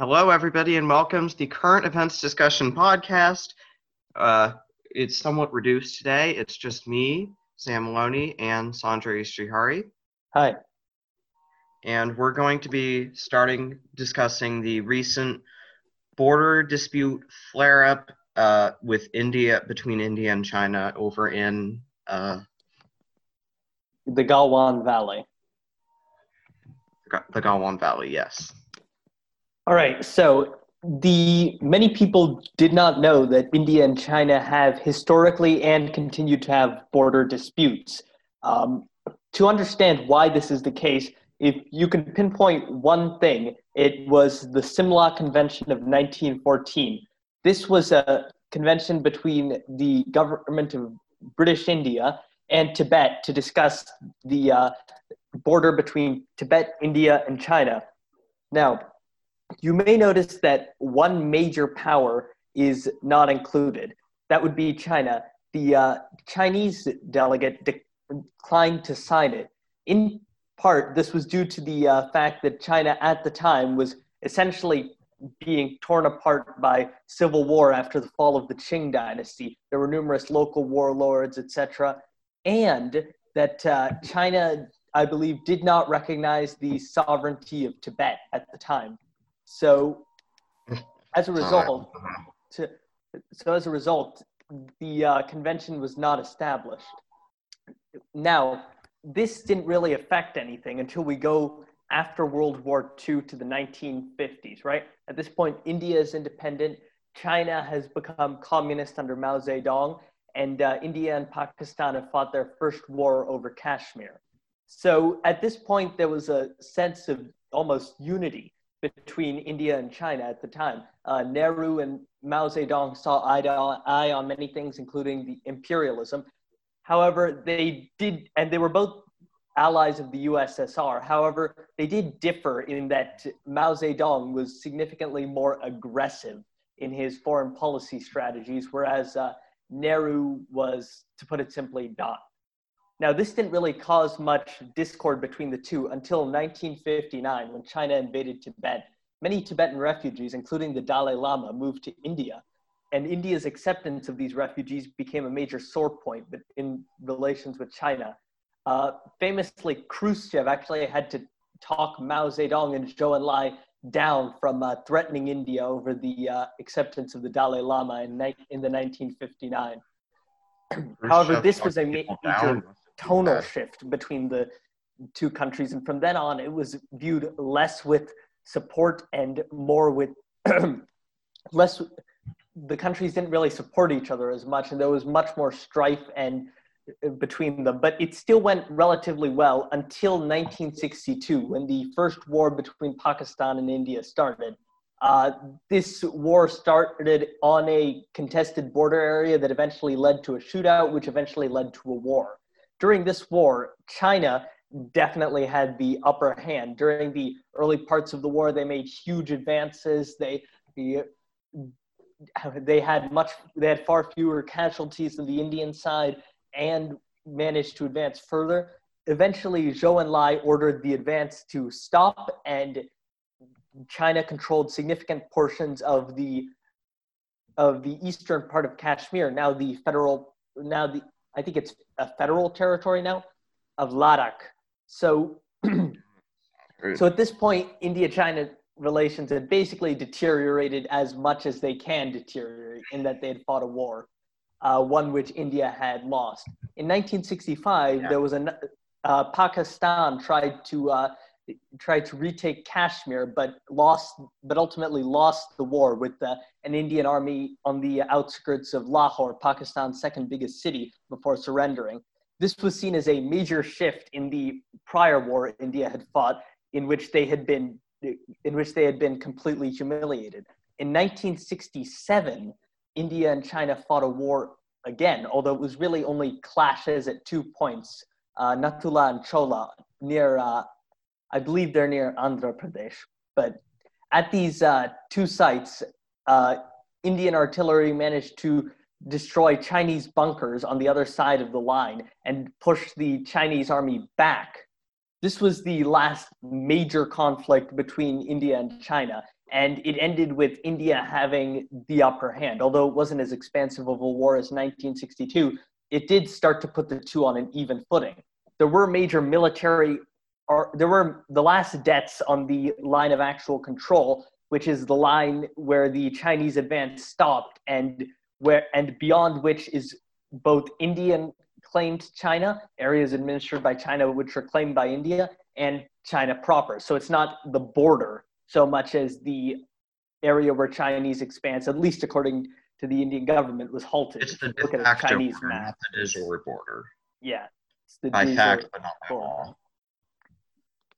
Hello, everybody, and welcome to the Current Events Discussion Podcast. Uh, it's somewhat reduced today. It's just me, Sam Maloney, and Sandra Srihari. Hi. And we're going to be starting discussing the recent border dispute flare up uh, with India, between India and China over in uh, the Galwan Valley. The Galwan Valley, yes. All right. So the many people did not know that India and China have historically and continue to have border disputes. Um, to understand why this is the case, if you can pinpoint one thing, it was the Simla Convention of 1914. This was a convention between the government of British India and Tibet to discuss the uh, border between Tibet, India, and China. Now, you may notice that one major power is not included. That would be China. The uh, Chinese delegate declined to sign it. In part, this was due to the uh, fact that China at the time was essentially being torn apart by civil war after the fall of the Qing dynasty. There were numerous local warlords, etc., and that uh, China, I believe, did not recognize the sovereignty of Tibet at the time. So, as a result, to, so as a result, the uh, convention was not established. Now, this didn't really affect anything until we go after World War II to the 1950s, right? At this point, India is independent. China has become communist under Mao Zedong, and uh, India and Pakistan have fought their first war over Kashmir. So at this point, there was a sense of almost unity between India and China at the time. Uh, Nehru and Mao Zedong saw eye to eye on many things, including the imperialism. However, they did, and they were both allies of the USSR. However, they did differ in that Mao Zedong was significantly more aggressive in his foreign policy strategies, whereas uh, Nehru was, to put it simply, not. Now, this didn't really cause much discord between the two until 1959 when China invaded Tibet. Many Tibetan refugees, including the Dalai Lama, moved to India. And India's acceptance of these refugees became a major sore point in relations with China. Uh, famously, Khrushchev actually had to talk Mao Zedong and Zhou Enlai down from uh, threatening India over the uh, acceptance of the Dalai Lama in, ni- in the 1959. However, this was a major tonal shift between the two countries. And from then on, it was viewed less with support and more with less. The countries didn't really support each other as much, and there was much more strife and uh, between them. But it still went relatively well until 1962, when the first war between Pakistan and India started. Uh, this war started on a contested border area that eventually led to a shootout, which eventually led to a war during this war, China definitely had the upper hand. During the early parts of the war, they made huge advances. They the, they had much they had far fewer casualties than the Indian side and managed to advance further. Eventually, Zhou Enlai ordered the advance to stop, and China controlled significant portions of the of the eastern part of Kashmir. Now the federal now the I think it's a federal territory now of Ladakh. So, so at this point, India-China relations had basically deteriorated as much as they can deteriorate in that they had fought a war, uh, one which India had lost. In 1965, yeah. there was a uh, Pakistan tried to uh, tried to retake Kashmir, but lost, but ultimately lost the war with uh, an Indian army on the outskirts of Lahore, Pakistan's second biggest city, before surrendering. This was seen as a major shift in the prior war India had fought, in which they had been, in which they had been completely humiliated. In 1967, India and China fought a war again, although it was really only clashes at two points, uh, Nathula and Chola, near uh, I believe they're near Andhra Pradesh. But at these uh, two sites, uh, Indian artillery managed to destroy Chinese bunkers on the other side of the line and push the Chinese army back. This was the last major conflict between India and China. and it ended with India having the upper hand. Although it wasn't as expansive of a war as 1962, it did start to put the two on an even footing. There were major military, or there were the last debts on the line of actual control, which is the line where the Chinese advance stopped, and where and beyond which is both Indian claimed China, areas administered by China which are claimed by India, and China proper. So it's not the border so much as the area where Chinese expanse, at least according to the Indian government, was halted. It's the Look facto Chinese border, map. the border. Yeah. by fact, but not by law.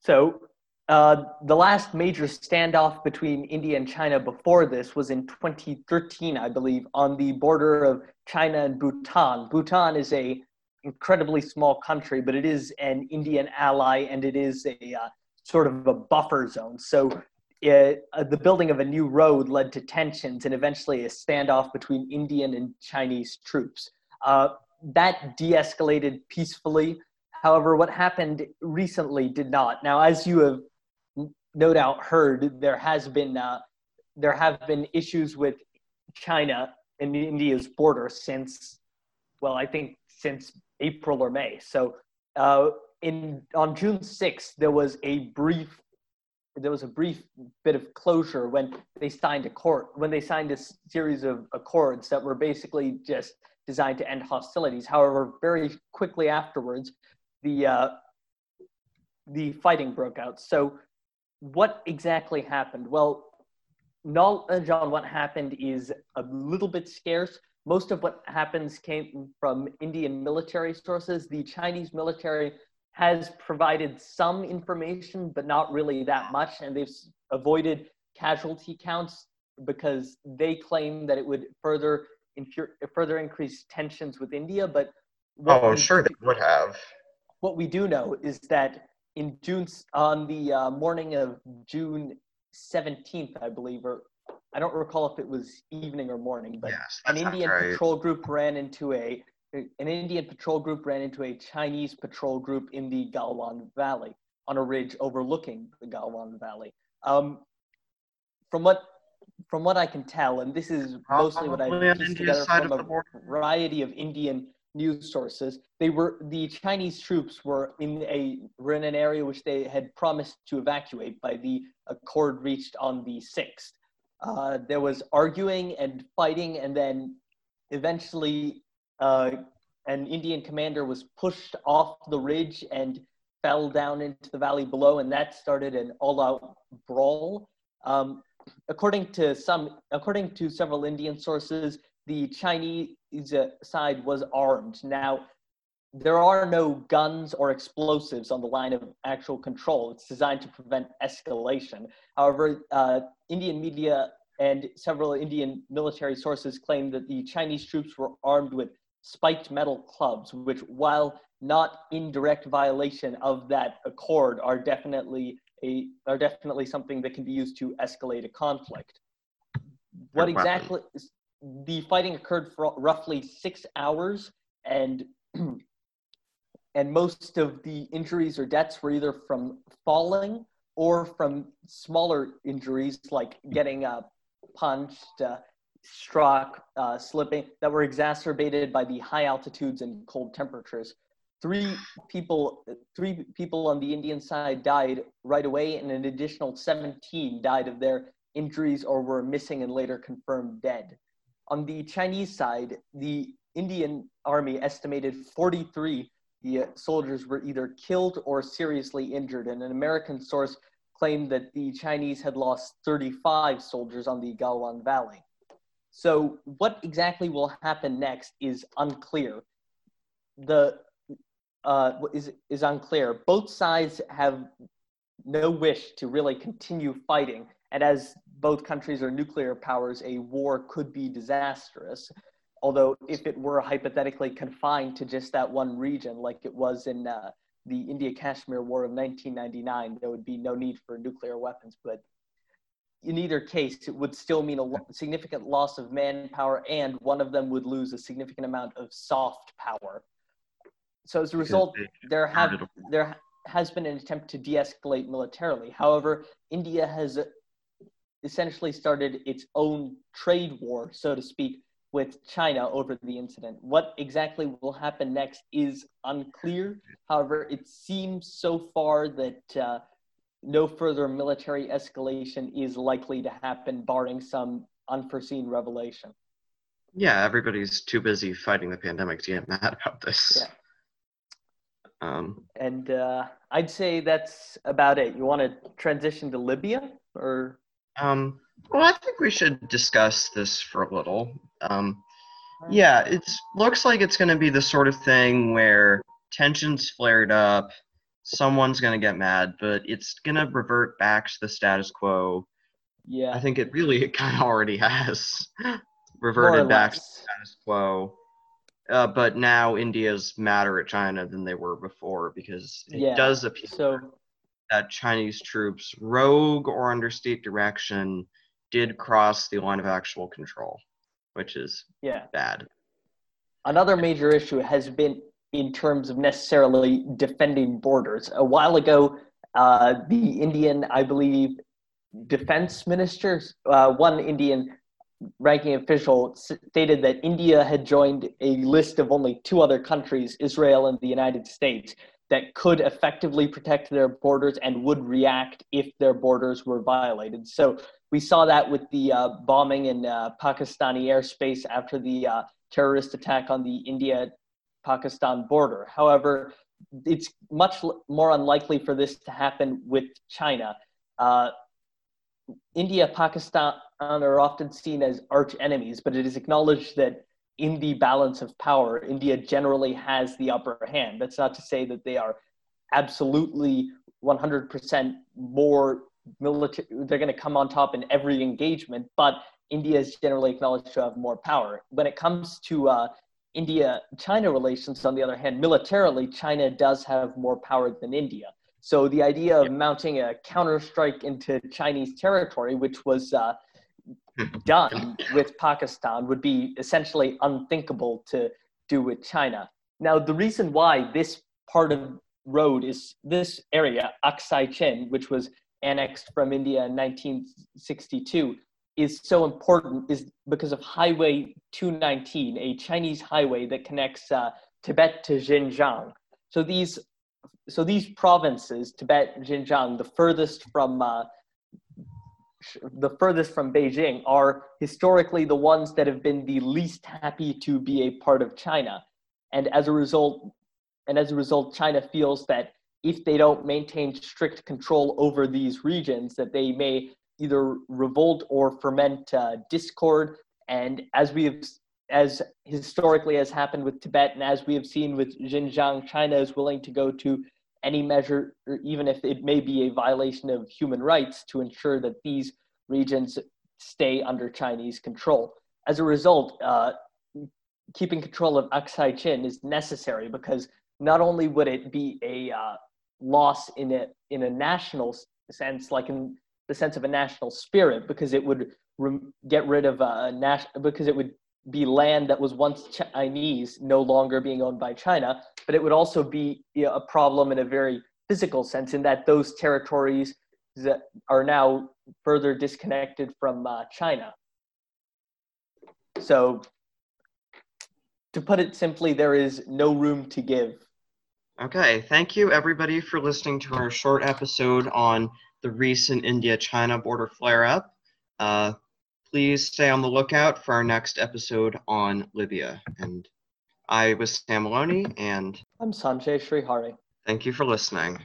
So uh, the last major standoff between India and China before this was in 2013, I believe, on the border of China and Bhutan. Bhutan is a incredibly small country, but it is an Indian ally and it is a uh, sort of a buffer zone. So it, uh, the building of a new road led to tensions and eventually a standoff between Indian and Chinese troops. Uh, that de escalated peacefully. However, what happened recently did not. Now, as you have no doubt heard, there has been uh, there have been issues with China and India's border since, well, I think since April or May. So, uh, in on June 6th, there was a brief there was a brief bit of closure when they signed a court when they signed a series of accords that were basically just designed to end hostilities. However, very quickly afterwards, the uh, the fighting broke out. So, what exactly happened? Well, knowledge on what happened is a little bit scarce. Most of what happens came from Indian military sources. The Chinese military has provided some information, but not really that much. And they've avoided casualty counts because they claim that it would further further increase tensions with India. But oh, sure they would have. What we do know is that in June, on the uh, morning of June 17th, I believe, or I don't recall if it was evening or morning, but yes, an Indian right. patrol group ran into a an Indian patrol group ran into a Chinese patrol group in the Galwan Valley on a ridge overlooking the Galwan Valley. Um, from what from what I can tell, and this is mostly what I've pieced together from a variety of Indian news sources, they were the Chinese troops were in a were in an area which they had promised to evacuate by the accord reached on the sixth. Uh, there was arguing and fighting, and then eventually uh, an Indian commander was pushed off the ridge and fell down into the valley below, and that started an all-out brawl. Um, according to some, according to several Indian sources, the Chinese side was armed. Now, there are no guns or explosives on the line of actual control. It's designed to prevent escalation. However, uh, Indian media and several Indian military sources claim that the Chinese troops were armed with spiked metal clubs, which, while not in direct violation of that accord, are definitely a are definitely something that can be used to escalate a conflict. What exactly? The fighting occurred for roughly six hours, and and most of the injuries or deaths were either from falling or from smaller injuries like getting uh, punched, uh, struck, uh, slipping, that were exacerbated by the high altitudes and cold temperatures. Three people, three people on the Indian side died right away, and an additional 17 died of their injuries or were missing and later confirmed dead. On the Chinese side, the Indian army estimated 43 the soldiers were either killed or seriously injured, and an American source claimed that the Chinese had lost 35 soldiers on the Galwan Valley. So, what exactly will happen next is unclear. The uh, is is unclear. Both sides have no wish to really continue fighting, and as both countries are nuclear powers, a war could be disastrous. Although, if it were hypothetically confined to just that one region, like it was in uh, the India-Kashmir War of 1999, there would be no need for nuclear weapons. But in either case, it would still mean a significant loss of manpower, and one of them would lose a significant amount of soft power. So as a result, there have there has been an attempt to de-escalate militarily. However, India has essentially started its own trade war, so to speak, with China over the incident. What exactly will happen next is unclear. However, it seems so far that uh, no further military escalation is likely to happen, barring some unforeseen revelation. Yeah, everybody's too busy fighting the pandemic to get mad about this. Yeah. Um, and uh, I'd say that's about it. You want to transition to Libya, or? Um, well, I think we should discuss this for a little. Um, yeah, it looks like it's going to be the sort of thing where tensions flared up, someone's going to get mad, but it's going to revert back to the status quo. Yeah. I think it really it kind of already has reverted back to the status quo. Uh, but now India's madder at China than they were before because it yeah. does appear so, that Chinese troops, rogue or under state direction, did cross the line of actual control, which is yeah. bad. Another major issue has been in terms of necessarily defending borders. A while ago, uh, the Indian, I believe, defense minister, uh, one Indian ranking official stated that India had joined a list of only two other countries, Israel and the United States, that could effectively protect their borders and would react if their borders were violated. So we saw that with the uh, bombing in uh, Pakistani airspace after the uh, terrorist attack on the India Pakistan border. However, it's much more unlikely for this to happen with China. Uh, India, Pakistan are often seen as arch enemies, but it is acknowledged that in the balance of power, India generally has the upper hand. That's not to say that they are absolutely 100% more military, they're going to come on top in every engagement, but India is generally acknowledged to have more power. When it comes to uh, India China relations, on the other hand, militarily, China does have more power than India. So the idea of mounting a counterstrike into Chinese territory, which was uh, done with Pakistan, would be essentially unthinkable to do with China. Now, the reason why this part of road is this area, Aksai Chin, which was annexed from India in 1962, is so important is because of Highway 219, a Chinese highway that connects uh, Tibet to Xinjiang. So these so these provinces, Tibet, Xinjiang, the furthest from uh, the furthest from Beijing, are historically the ones that have been the least happy to be a part of China, and as a result, and as a result, China feels that if they don't maintain strict control over these regions, that they may either revolt or ferment uh, discord. And as we have as historically has happened with Tibet and as we have seen with Xinjiang, China is willing to go to any measure, or even if it may be a violation of human rights, to ensure that these regions stay under Chinese control. As a result, uh, keeping control of Aksai Chin is necessary because not only would it be a uh, loss in a in a national sense, like in the sense of a national spirit, because it would re- get rid of a national because it would be land that was once Chinese no longer being owned by China, but it would also be you know, a problem in a very physical sense in that those territories that are now further disconnected from uh, China. So, to put it simply, there is no room to give. Okay, thank you everybody for listening to our short episode on the recent India China border flare up. Uh, please stay on the lookout for our next episode on Libya. And I was Sam Maloney, and I'm Sanjay Srihari. Thank you for listening.